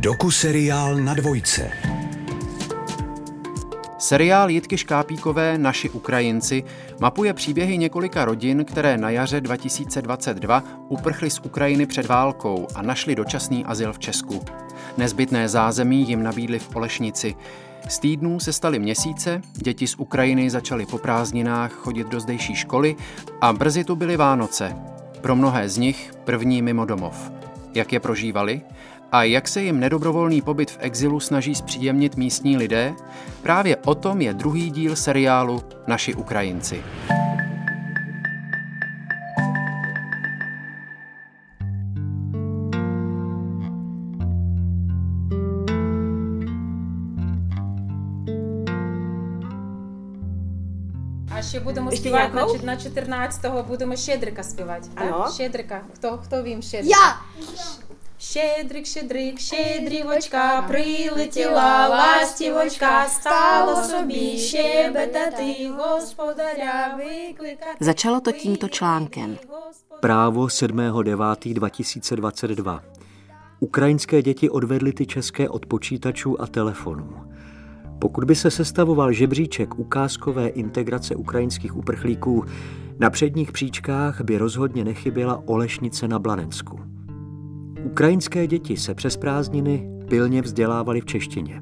Doku seriál na dvojce. Seriál Jitky Škápíkové Naši Ukrajinci mapuje příběhy několika rodin, které na jaře 2022 uprchly z Ukrajiny před válkou a našli dočasný azyl v Česku. Nezbytné zázemí jim nabídli v Olešnici. Z týdnů se staly měsíce, děti z Ukrajiny začaly po prázdninách chodit do zdejší školy a brzy tu byly Vánoce. Pro mnohé z nich první mimo domov. Jak je prožívali? A jak se jim nedobrovolný pobyt v exilu snaží zpříjemnit místní lidé? Právě o tom je druhý díl seriálu Naši Ukrajinci. А ще будемо Ще співати яку? на, чет- на 14-го будемо Щедрика співати. Так? Ано. Щедрика. Хто, хто вім Щедрика? Я! Щедрик, щедрик, щедрівочка, прилетіла ластівочка, стала собі щебетати, господаря викликати. Začalo to tímto článkem. Právo 7.9.2022. Ukrajinské děti odvedly ty české od počítačů a telefonů. Pokud by se sestavoval žebříček ukázkové integrace ukrajinských uprchlíků, na předních příčkách by rozhodně nechyběla Olešnice na Blanensku. Ukrajinské děti se přes prázdniny pilně vzdělávali v češtině.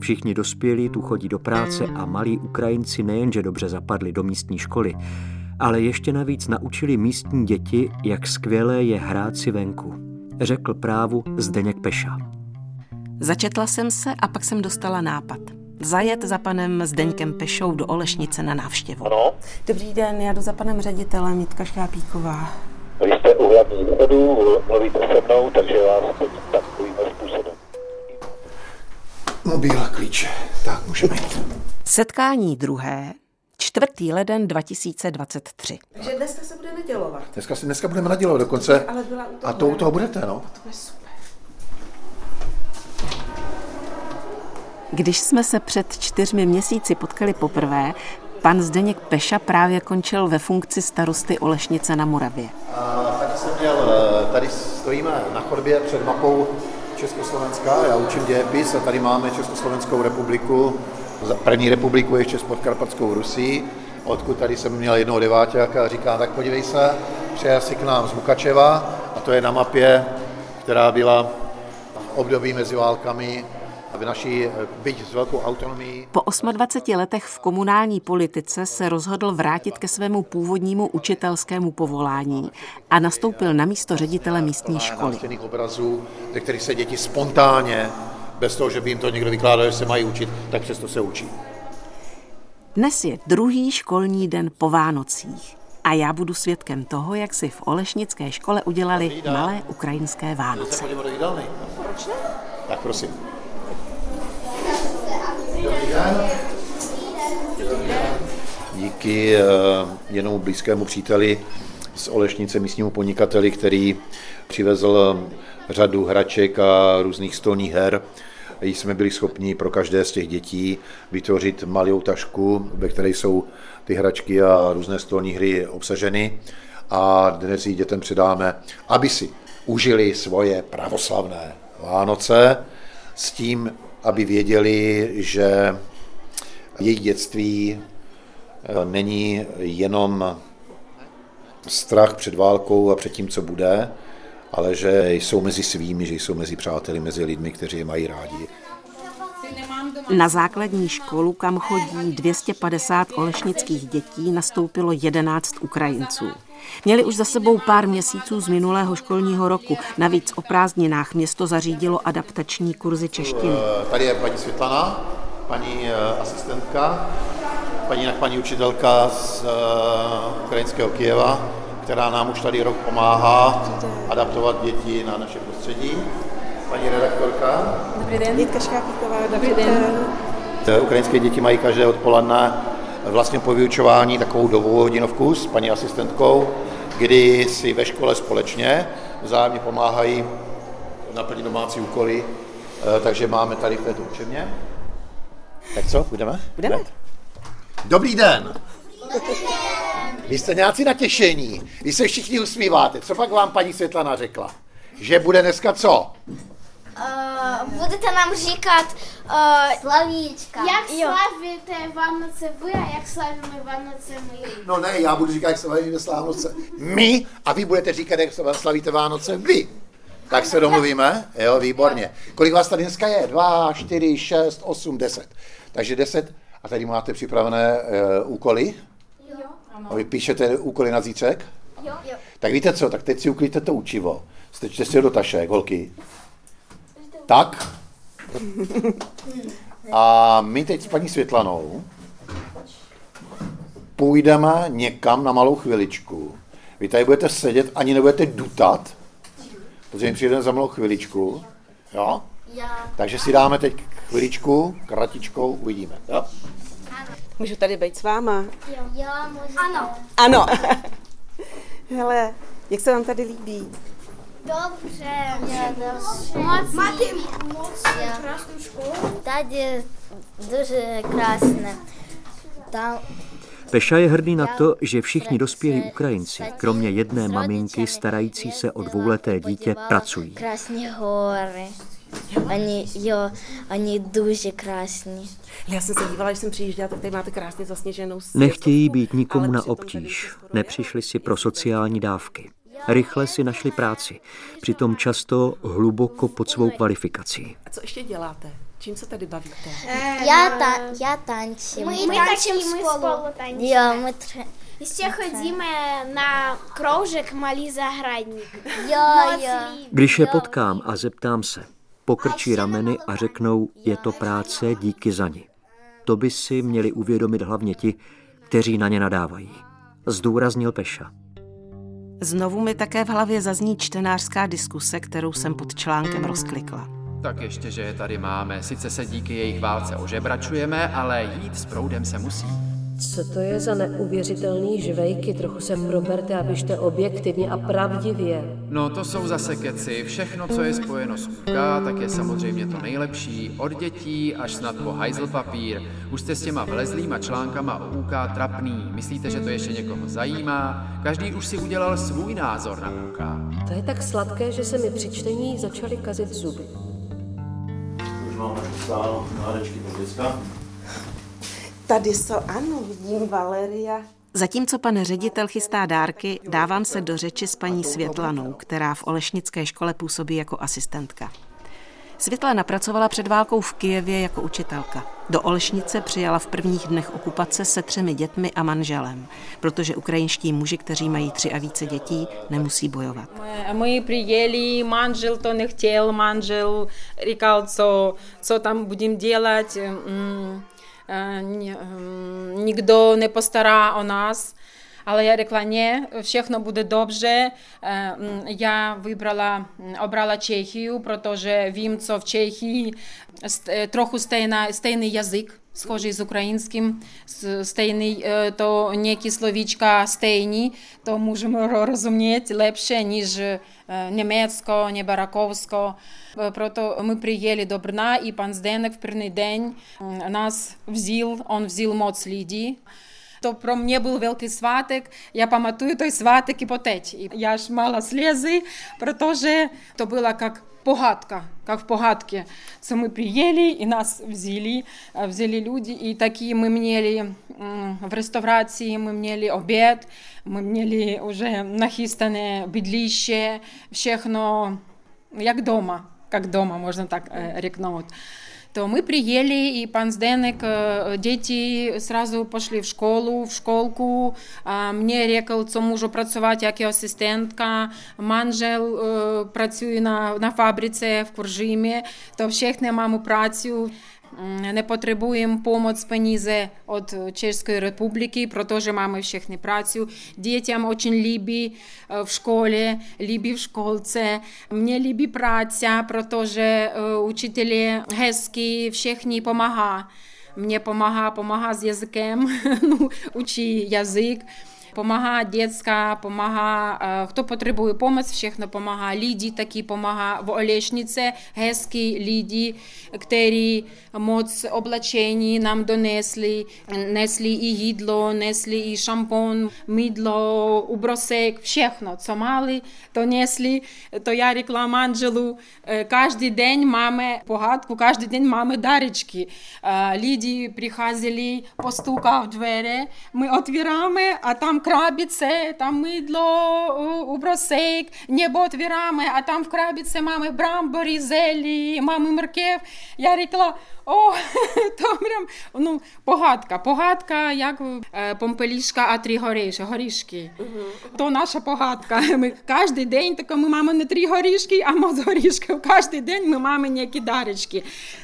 Všichni dospělí tu chodí do práce a malí Ukrajinci nejenže dobře zapadli do místní školy, ale ještě navíc naučili místní děti, jak skvělé je hrát si venku, řekl právu Zdeněk Peša. Začetla jsem se a pak jsem dostala nápad. Zajet za panem Zdeňkem Pešou do Olešnice na návštěvu. Ano, Dobrý den, já jdu za panem ředitelem Jitka Škápíková. Vy jste u hlavních vchodů, mluvíte se mnou, takže vás teď takovým způsobem. Mobil a klíče. Tak, můžeme jít. Setkání druhé, 4. leden 2023. Takže dneska se bude nedělovat. Dneska, si, dneska budeme nadělovat dokonce. Ale byla u toho. A to u toho budete, no. To je super. Když jsme se před čtyřmi měsíci potkali poprvé, pan Zdeněk Peša právě končil ve funkci starosty Olešnice na Moravě. A taky jsem měl, eh, tady stojíme na chodbě před mapou Československa, já učím dějepis a tady máme Československou republiku, první republiku ještě s podkarpatskou Rusí, odkud tady jsem měl jednoho deváťáka a říká, tak podívej se, přijel si k nám z Mukačeva. A to je na mapě, která byla v období mezi válkami v naší, eh, byť s velkou autonomií, Po 28 letech v komunální politice se rozhodl vrátit ke svému původnímu učitelskému povolání a nastoupil na místo ředitele místní školy. obrazů, ze kterých se děti spontánně, bez toho, že by jim to někdo vykládal, že se mají učit, tak přesto se učí. Dnes je druhý školní den po Vánocích a já budu svědkem toho, jak si v Olešnické škole udělali malé ukrajinské Vánoce. Tak prosím. Díky eh, jednomu blízkému příteli z Olešnice, místnímu podnikateli, který přivezl řadu hraček a různých stolních her, jsme byli schopni pro každé z těch dětí vytvořit malou tašku, ve které jsou ty hračky a různé stolní hry obsaženy. A dnes ji dětem předáme, aby si užili svoje pravoslavné Vánoce s tím, aby věděli, že jejich dětství eh, není jenom strach před válkou a před tím, co bude, ale že jsou mezi svými, že jsou mezi přáteli, mezi lidmi, kteří je mají rádi. Na základní školu, kam chodí 250 olešnických dětí, nastoupilo 11 Ukrajinců. Měli už za sebou pár měsíců z minulého školního roku. Navíc o prázdninách město zařídilo adaptační kurzy češtiny. Eh, Tady je paní Světlana, paní eh, asistentka, paní, paní učitelka z eh, ukrajinského Kijeva, která nám už tady rok pomáhá adaptovat děti na naše prostředí. Paní redaktorka. Dobrý den. Jitka Škápíková, dobrý den. Ukrajinské děti mají každé odpoledne vlastně po vyučování takovou dovou hodinovku s paní asistentkou, kdy si ve škole společně vzájemně pomáhají naplnit domácí úkoly, Eh, takže máme tady v této učebně. Tak co, budeme? Budeme. Dobrý den. Vy jste nějací natěšení, vy se všichni usmíváte. Co pak vám paní Světlana řekla? Že bude dneska co? Uh, budete nám říkat uh, slavíčka. Jak jo. slavíte Vánoce vy a jak slavíme Vánoce my? No ne, já budu říkat, jak slavíme Vánoce my a vy budete říkat, jak slavíte Vánoce vy. Tak se domluvíme? Jo, výborně. Kolik vás tady dneska je? 2, 4, 6, 8, 10. Takže 10. A tady máte připravené e, úkoly? Jo. A vy píšete úkoly na zítřek? Jo. Tak víte co, tak teď si uklidíte to učivo. Stečte si ho do tašek, holky. Tak. A my teď s paní Světlanou půjdeme někam na malou chviličku. Vy tady budete sedět, ani nebudete dutat, protože my přijdeme za malou chviličku. Jo? Já. Takže si dáme teď chviličku, kratičkou, uvidíme. Jo? Můžu tady být s váma? Jo. Já můžu. Ano. Ano. Hele, jak se vám tady líbí? Dobře. Nie. Máte moc krásnou školu? Tady duže krásné. Tam Peša je hrdý na to, že všichni dospělí Ukrajinci, kromě jedné maminky starající se o dvouleté dítě, pracují. Krásné hory. Oni, jo, oni duže krásní. Já jsem se dívala, že jsem přijížděla, tak tady máte krásně zasněženou Nechtějí být nikomu na obtíž. Nepřišli si jako pro sociální dávky. Rychle si našli práci, přitom často hluboko pod svou kvalifikací. A co ještě děláte? Čím se tady bavíte? Eh, já, ta, já tančím. My, my tančím spolu. spolu tančíme. Jo, my tře... Ještě chodíme na kroužek Malý zahradník. Jo, jo. Když je potkám a zeptám se, pokrčí rameny a řeknou, je to práce, díky za ní. To by si měli uvědomit hlavně ti, kteří na ně nadávají. Zdůraznil Peša. Znovu mi také v hlavě zazní čtenářská diskuse, kterou jsem pod článkem rozklikla. Tak ještě, že je tady máme. Sice se díky jejich válce ožebračujeme, ale jít s proudem se musí. Co to je za neuvěřitelný žvejky? Trochu se proberte a objektivně a pravdivě. No to jsou zase keci. Všechno, co je spojeno s UK, tak je samozřejmě to nejlepší. Od dětí až snad po hajzl papír. Už jste s těma vlezlýma článkama o UK trapný. Myslíte, že to ještě někoho zajímá? Každý už si udělal svůj názor na UK. To je tak sladké, že se mi při čtení začaly kazit zuby. Už máme stálo nádečky do děcka. Tady jsou, ano, vidím Valeria. Zatímco pan ředitel chystá dárky, dávám se do řeči s paní Světlanou, která v Olešnické škole působí jako asistentka. Světlana pracovala před válkou v Kijevě jako učitelka. Do Olešnice přijala v prvních dnech okupace se třemi dětmi a manželem, protože ukrajinští muži, kteří mají tři a více dětí, nemusí bojovat. My přijeli, manžel to nechtěl, manžel říkal, co, co tam budeme dělat. Mm, м, е, ні- м, ніхто не постара о нас. Але я рекла, ні, všechno буде добре. Е, м, Я вибрала, м, обрала Чехію, protože vím, co v Čechii ст- е, трохи стейна, стейний язик, схожий з українським, стейний, е, то ніякі словічка стейні, то можемо розуміти легше, ніж е, німецько, ні бараковсько. Е, Прото ми приїхали до Брна, і пан Зденек в перший день нас взяв, он взяв моц Лідії. То про мене був великий сватик, я пам'ятаю той сватик і потеч. Я ж мала сльози, protože то було як погадка, как в погадке. Це ми приїхали і нас взяли, взяли люди, і такі ми мали в реставрації, ми мали обід, ми мали вже нахистане бідліще, všechno як дома, як дома, можна так е, рекнути. То мы приели, и пан Сденек, э, дети сразу пошли в школу, в школку. Мне рекал, что можу працювати як асистентка. Манжел е, працює на, на фабриці в Куржимі, то всіх не маму працю не потребуємо помоць пенізе від Чеської Республіки, про те, що маємо всіх не працю. Дітям дуже любі е, в школі, любі в школці, мені любі праця, про те, що е, учителі гески всіх не допомагають. Мені допомагає, допомагає з язиком, ну, учи язик помага дітська, помага, е, хто потребує помощи, всіх помага. Ліді такі помага, в Олешнице, гески, ліді, ктері, моц, облачені нам донесли, несли і гідло, несли і шампон, мідло, убросек, всіх, що мали, то несли, то я реклама Анджелу. Е, кожен день маме погадку, кожен день маме дарички. Е, ліді приходили, постукав в двері, ми відкриваємо, а там tam krabice, tam mydlo, ubrosek, nebo otvíráme a tam v krabice máme brambory, zelí, máme mrkev. Já řekla, о, то прям ну, погадка. Погадка, як помпелішка, а три горішки. горішки. Uh-huh. То наша погадка. Ми кожен день тако ми маємо не три горішки, а моц горішки. Кожен день ми маємо які дарочки.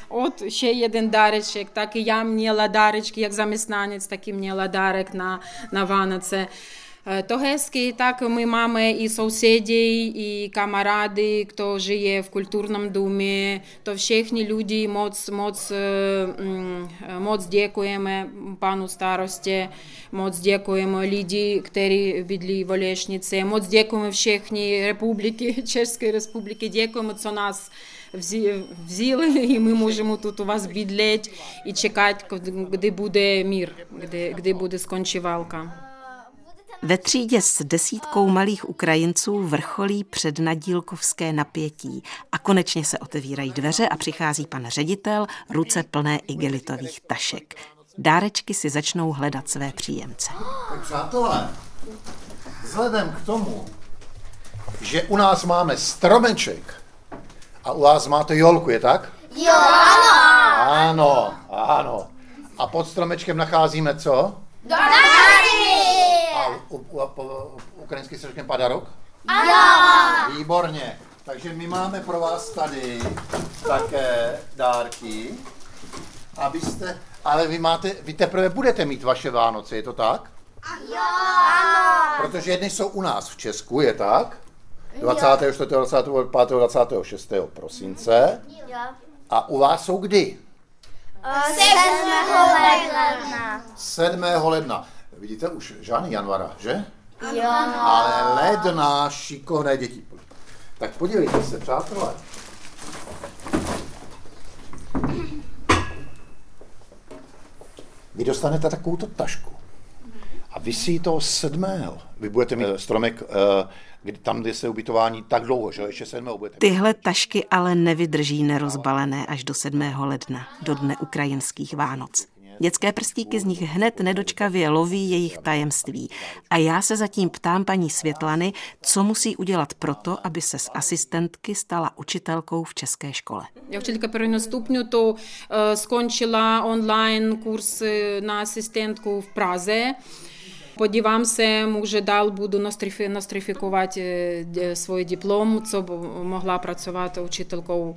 От ще один дарочок, так і я мніла дарочки, як заміснанець, так і мніла дарок на, на Ваноце. To Е, Тогески, так ми маємо і сусіді, і камаради, хто живе в культурному домі, то всіхні люди моц, моц, е, е, моц дякуємо пану старості, моц дякуємо люди, які бідли в Олешниці, моц дякуємо всіхні республіки, Чеської республіки, дякуємо, що нас взяли, і ми можемо тут у вас бідлеть і чекати, де буде мір, де, буде скончівалка. Ve třídě s desítkou malých Ukrajinců vrcholí přednadílkovské napětí a konečně se otevírají dveře a přichází pan ředitel, ruce plné igelitových tašek. Dárečky si začnou hledat své příjemce. Tak přátelé, vzhledem k tomu, že u nás máme stromeček a u vás máte jolku, je tak? Jo, ano. Ano, ano. A pod stromečkem nacházíme co? U, u, u, ukrajinský se řekne padarok? Ano. Výborně. Takže my máme pro vás tady také dárky, abyste, ale vy máte, vy teprve budete mít vaše Vánoce, je to tak? Jo. Ano. Protože jedny jsou u nás v Česku, je tak? 24. 25. 26. prosince. Jo. A u vás jsou kdy? 7. ledna. 7. ledna. Vidíte, už žádný januara, že? Jo. Ale ledna, šikovné děti. Tak podívejte se, přátelé. Vy dostanete takovou tašku. A vysí to sedmého. Vy budete mít stromek kdy tam, kde se ubytování tak dlouho, že ještě sedmého budete. Tyhle tašky ale nevydrží nerozbalené až do 7. ledna, do dne ukrajinských Vánoc. Dětské prstíky z nich hned nedočkavě loví jejich tajemství. A já se zatím ptám paní Světlany, co musí udělat proto, aby se z asistentky stala učitelkou v české škole. Já učitelka prvního stupňu to eh, skončila online kurz na asistentku v Praze. Podívám se, může dál budu nostrifikovat eh, svůj diplom, co by mohla pracovat učitelkou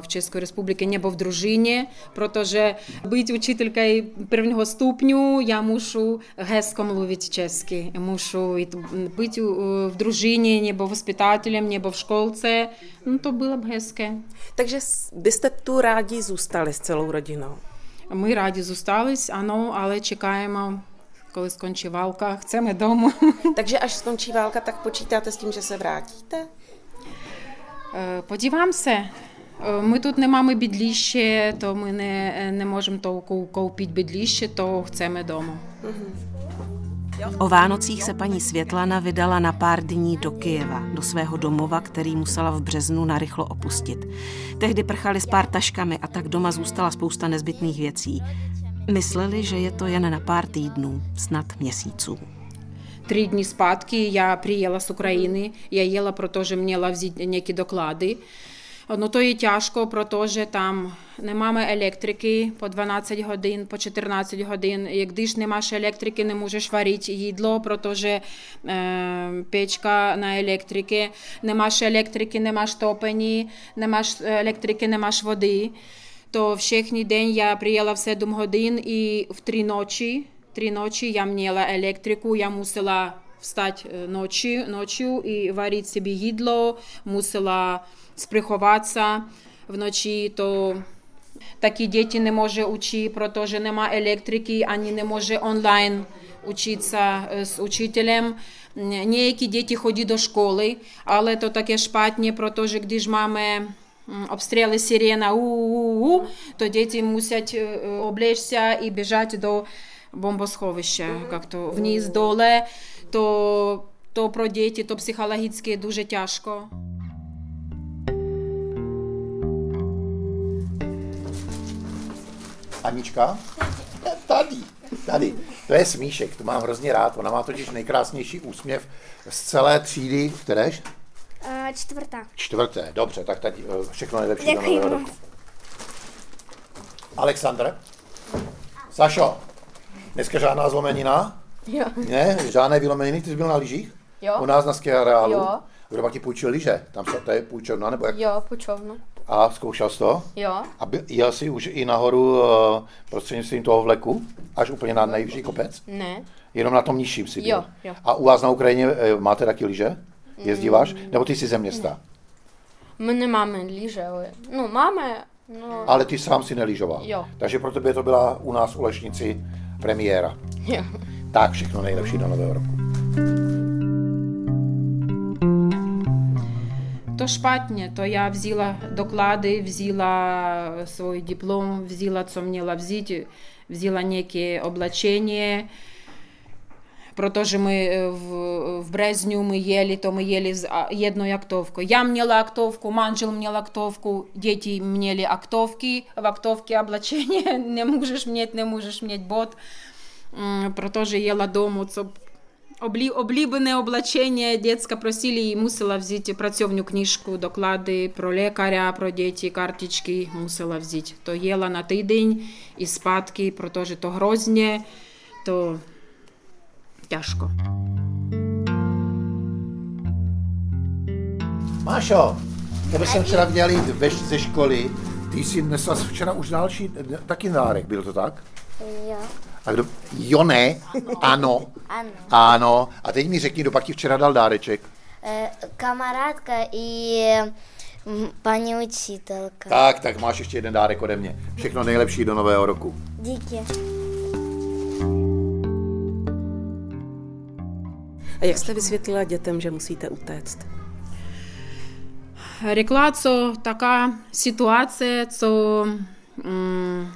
в České republice nebo v družině, protože být učitelkou prvního stupňu, já můžu hezko mluvit česky, můžu být v družině nebo vоспитателем, nebo v školce, no to bylo by hezké. Takže byste tu rádi zůstali s celou rodinou? My rádi zůstali, ano, ale čekáme коли skončí válka, chceme domů. Takže až skončí válka, tak počítáte s tím, že se vrátíte? Podívám se. Ми тут не маємо бідліще, то ми не, не можемо то koupit bydliště, to chceme domů. O Vánocích se paní Světlana vydala na pár dní do Kyjeva, do svého domova, který musela v březnu narychlo opustit. Tehdy prchali s pár taškami a tak doma zůstala spousta nezbytných věcí. Mysleli, že je to jen na pár týdnů, snad měsíců. Три дні спадки я приїхала з України. Я їла, protože měla vzít nějaké доклady. Ну то є тяжко, protože там не маємо електрики по 12 годин, по 14 годин. Якщо ж не маєш електрики, не можеш варити їдло, protože е, печка на електриці, не маєш електрики, не маєш топені, не маєш електрики, не маєш води. То všechny день я приїхала в 7 годин і в 3 ночі, 3 ночі я měla електрику, я мусила встати ночі, ночі і варити собі їдло, мусила сприховатися вночі, то такі діти не може учити, тому що немає електрики, ані не може онлайн учиться з учителем. Ніякі діти ходять до школи, але то таке шпатні, про те, що když máme обстріли сирена, у-у-у, то діти мусять облечься і біжати до бомбосховища, як-то вниз, доле, то, то про діти, то психологічно дуже тяжко. Anička? Tady, tady. To je smíšek, to mám hrozně rád. Ona má totiž nejkrásnější úsměv z celé třídy, kteréž? Uh, čtvrtá. Čtvrté, dobře, tak teď eh, všechno nejlepší do Děkuji nového roku. Aleksandr? Sašo, dneska žádná zlomenina? Jo. Ne, žádné vylomeniny, ty jsi byl na lyžích? Jo. U nás na skiareálu? Jo. Kdo pak ti půjčil lyže? Tam se to je půjčovna, nebo jak? Jo, počovnu. A zkoušel jsi to? Jo. A by, jel jsi už i nahoru eh, prostřednictvím toho vleku? Až úplně na nejvyšší kopec? Ne. Jenom na tom nižším si byl? Jo, jo. A u vás na Ukrajině eh, máte taky lyže? Mm. Jezdíváš? Mm. Nebo ty jsi ze města? Ne. My nemáme lyže, ale... No máme, no... Ale ty sám si nelížoval. Jo. Takže pro tebe to byla u nás u Lešnici premiéra. Jo. Tak všechno nejlepší do nového roku. То шпатне, то я взяла доклады, взяла свой диплом, взяла, что мне взять, взяла некие облачения. Про те, що ми в, в Брезню ми їли, то ми їли з а, одною актовкою. Я мніла актовку, Манжел мніла актовку, діти мніли актовки, в актовці облачення, не можеш мняти, не можеш мняти бот. Про те, що їла дому, це Облі, обліблене облачення дітська просили і мусила взяти працівну книжку, доклади про лікаря, про діти, карточки мусила взяти. То їла на тиждень і спадки, про те, що то грозне, то тяжко. Mášo, tebe jsem včera viděl jít ve, ze školy. Ty jsi nesla včera už další, eh, taky dárek, byl to tak? Jo. A kdo, jo, ne, ano, ano. ano. A teď mi řekni, kdo pak ti včera dal dáreček. E, kamarádka i mm, paní učitelka. Tak, tak máš ještě jeden dárek ode mě. Všechno nejlepší do nového roku. Díky. A jak jste vysvětlila dětem, že musíte utéct? Řekla, co taká situace, co... Mm,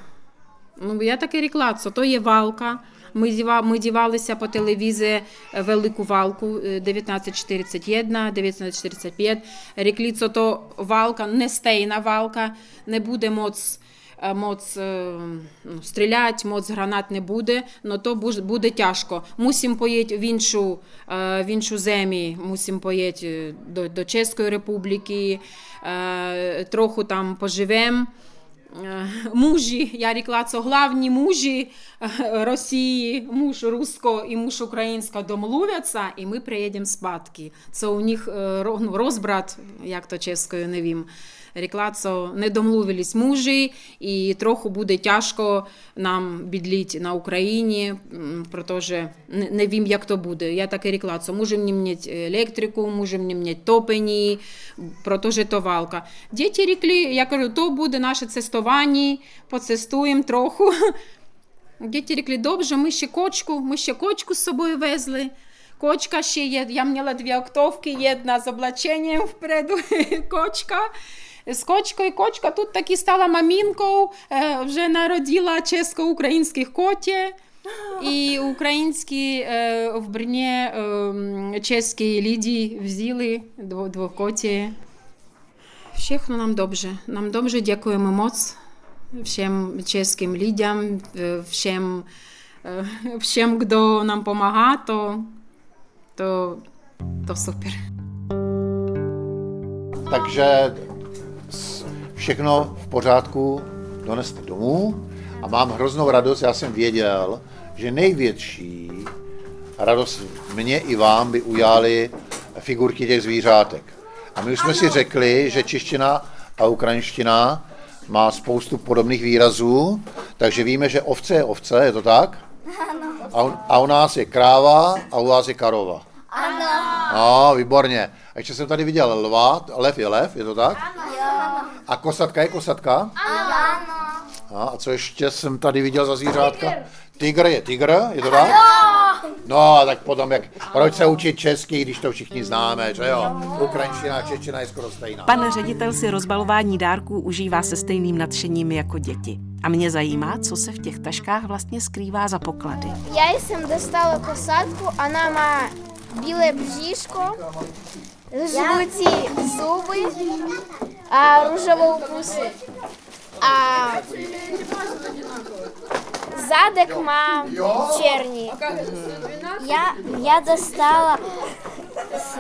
ну, я так і рекла, це то є валка. Ми, ми дівалися по телевізії велику валку е, 1941, 1945. Рекли, це то валка, не стейна валка, не буде моц е, моц е, ну, стріляти, моц гранат не буде, але то буде тяжко. Мусимо поїти в іншу, е, в іншу землю, мусимо поїти до, до Чеської Республіки, е, трохи там поживемо. Е, Мужі, рікла, це главні мужі е, Росії, муж русско і муж українська домовляться, і ми приїдемо спадки. Це у них е, ну, розбрат, як то чеською не вім. Рекла, це не домовились мужі, і трохи буде тяжко нам бідліть на Україні, про те, що не, вім, як то буде. Я так і рекла, це можемо не електрику, можемо не міняти топені, про те, що то валка. Діти рекли, я кажу, то буде наше цестування, поцестуємо трохи. Діти рекли, добре, ми ще кочку, ми ще кочку з собою везли. Кочка ще є, я мала дві октовки, одна з облаченням впереду, кочка. З кочкою, кочка тут таки стала мамінкою, е, вже народила чесько-українських коті. І українські е, вбрання е, чеські ліді взяли дво- двох коті. Všechno нам добре. Нам добре, дякуємо моc всім чеським людям, е, всім, е, всім, хто нам допомагає, то, то, то супер. Takže všechno v pořádku doneste domů a mám hroznou radost, já jsem věděl, že největší radost mě i vám by ujály figurky těch zvířátek. A my už jsme si řekli, že čeština a ukrajinština má spoustu podobných výrazů, takže víme, že ovce je ovce, je to tak? A u, a u nás je kráva a u vás je karova. Ano. No, výborně. A ještě jsem tady viděl lva, lev je lev, je to tak? Jo. A kosatka je kosatka? Ano. A, a co ještě jsem tady viděl za zvířátka? Tygr je tygr, je to tak? No, tak potom, jak, proč se učit česky, když to všichni známe, že jo? Ukrajinština a čeština je skoro stejná. Pan ředitel si rozbalování dárků užívá se stejným nadšením jako děti. A mě zajímá, co se v těch taškách vlastně skrývá za poklady. Já jsem dostala posádku, ona má bílé bříško, žlutí zuby a růžovou pusu. A zadek má černý. Já, já dostala s-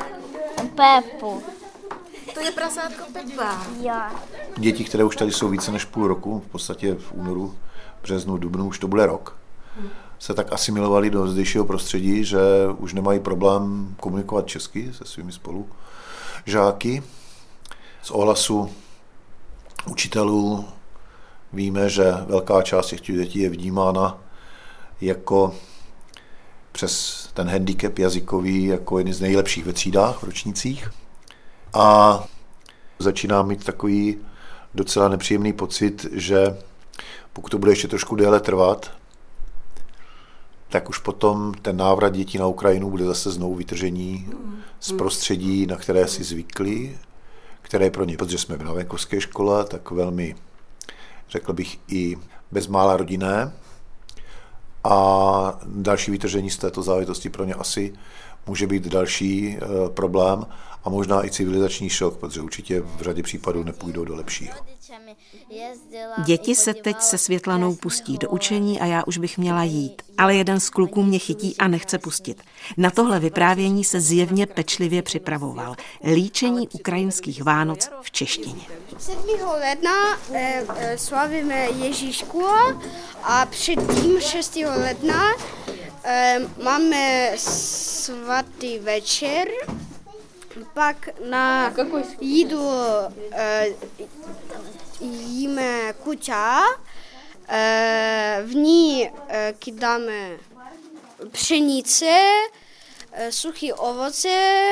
Pepu. To je prasátko Pepa. Jo. Děti, které už tady jsou více než půl roku, v podstatě v únoru, březnu, dubnu, už to bude rok, se tak asimilovali do zdejšího prostředí, že už nemají problém komunikovat česky se svými spolu žáky. Z ohlasu učitelů víme, že velká část těch dětí je vnímána jako přes ten handicap jazykový jako jeden z nejlepších ve třídách, v ročnících. A začínám mít takový docela nepříjemný pocit, že pokud to bude ještě trošku déle trvat, tak už potom ten návrat dětí na Ukrajinu bude zase znovu vytržení z prostředí, na které si zvykli, které pro ně, protože jsme na venkovské škole, tak velmi, řekl bych, i bezmála rodinné. A další vytržení z této záležitosti pro ně asi může být další e, problém a možná i civilizační šok, protože určitě v řadě případů nepůjdou do lepšího. Děti se teď se Světlanou pustí do učení a já už bych měla jít. Ale jeden z kluků mě chytí a nechce pustit. Na tohle vyprávění se zjevně pečlivě připravoval. Líčení ukrajinských Vánoc v češtině. 7. ledna eh, eh, slavíme Ježíšku a předtím 6. ledna eh, máme svatý večer, pak na jídlo eh, jíme kuťa, eh, v ní eh, kydáme pšenice, suché ovoce,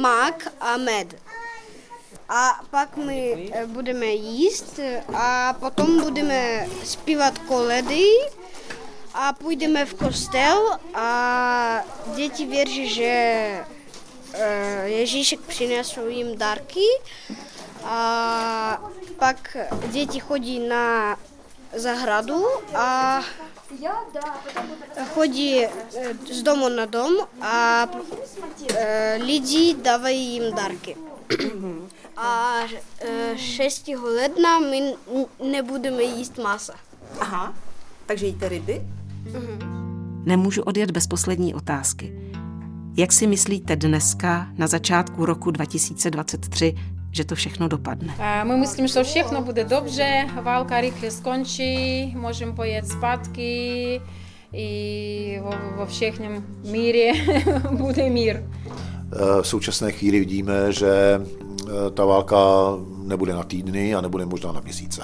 mak a med. A pak my budeme jíst a potom budeme zpívat koledy a půjdeme v kostel a děti věří, že eh, Ježíšek přinesl jim dárky a pak děti chodí na zahradu a chodí eh, z domu na dom a eh, lidi dávají jim dárky. A eh, 6. ledna my nebudeme jíst masa. Aha, takže jíte ryby? Mhm. Nemůžu odjet bez poslední otázky. Jak si myslíte dneska, na začátku roku 2023, že to všechno dopadne. My myslím, že všechno bude dobře, válka rychle skončí, můžeme pojet zpátky i vo, všechném míře bude mír. E, v současné chvíli vidíme, že e, ta válka nebude na týdny a nebude možná na měsíce.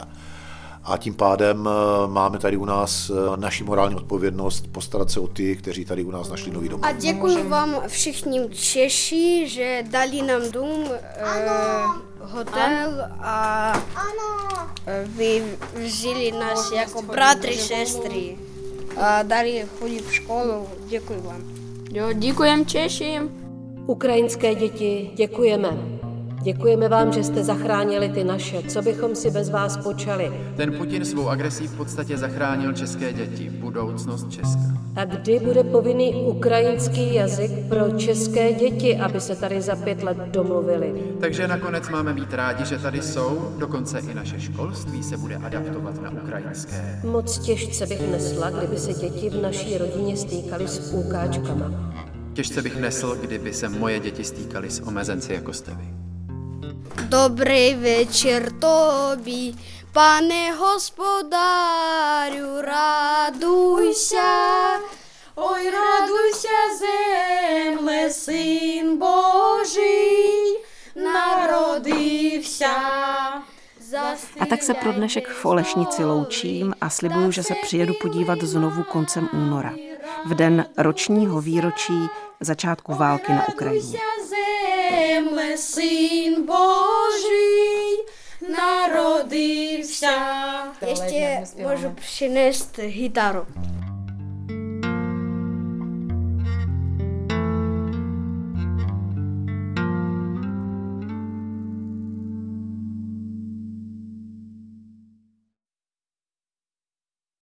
A tím pádem eh, máme tady u nás eh, naši morální odpovědnost postarat se o ty, kteří tady u nás našli nový domov. A děkuji vám všichni Češi, že dali nám dům, eh, hotel a vy vzali nás jako bratry, sestry a dali chodit v školu. Děkuji vám. Jo, děkujem Češi. Ukrajinské děti, děkujeme. Děkujeme vám, že jste zachránili ty naše. Co bychom si bez vás počali? Ten Putin svou agresí v podstatě zachránil české děti, budoucnost Česka. A kdy bude povinný ukrajinský jazyk pro české děti, aby se tady za pět let domluvili? Takže nakonec máme být rádi, že tady jsou, dokonce i naše školství se bude adaptovat na ukrajinské. Moc těžce bych nesla, kdyby se děti v naší rodině stýkaly s půkáčkama. Těžce bych nesl, kdyby se moje děti stýkaly s omezenci jako jste vy. Добрий вечір тобі, пане господарю, радуйся, ой, радуйся, земле, син Божий, народився. A tak se pro dnešek v Olešnici loučím a slibuju, že se přijedu podívat znovu koncem února, v den ročního výročí začátku války na Ukrajině. Син Божий народився. Я ще можу принести гітару.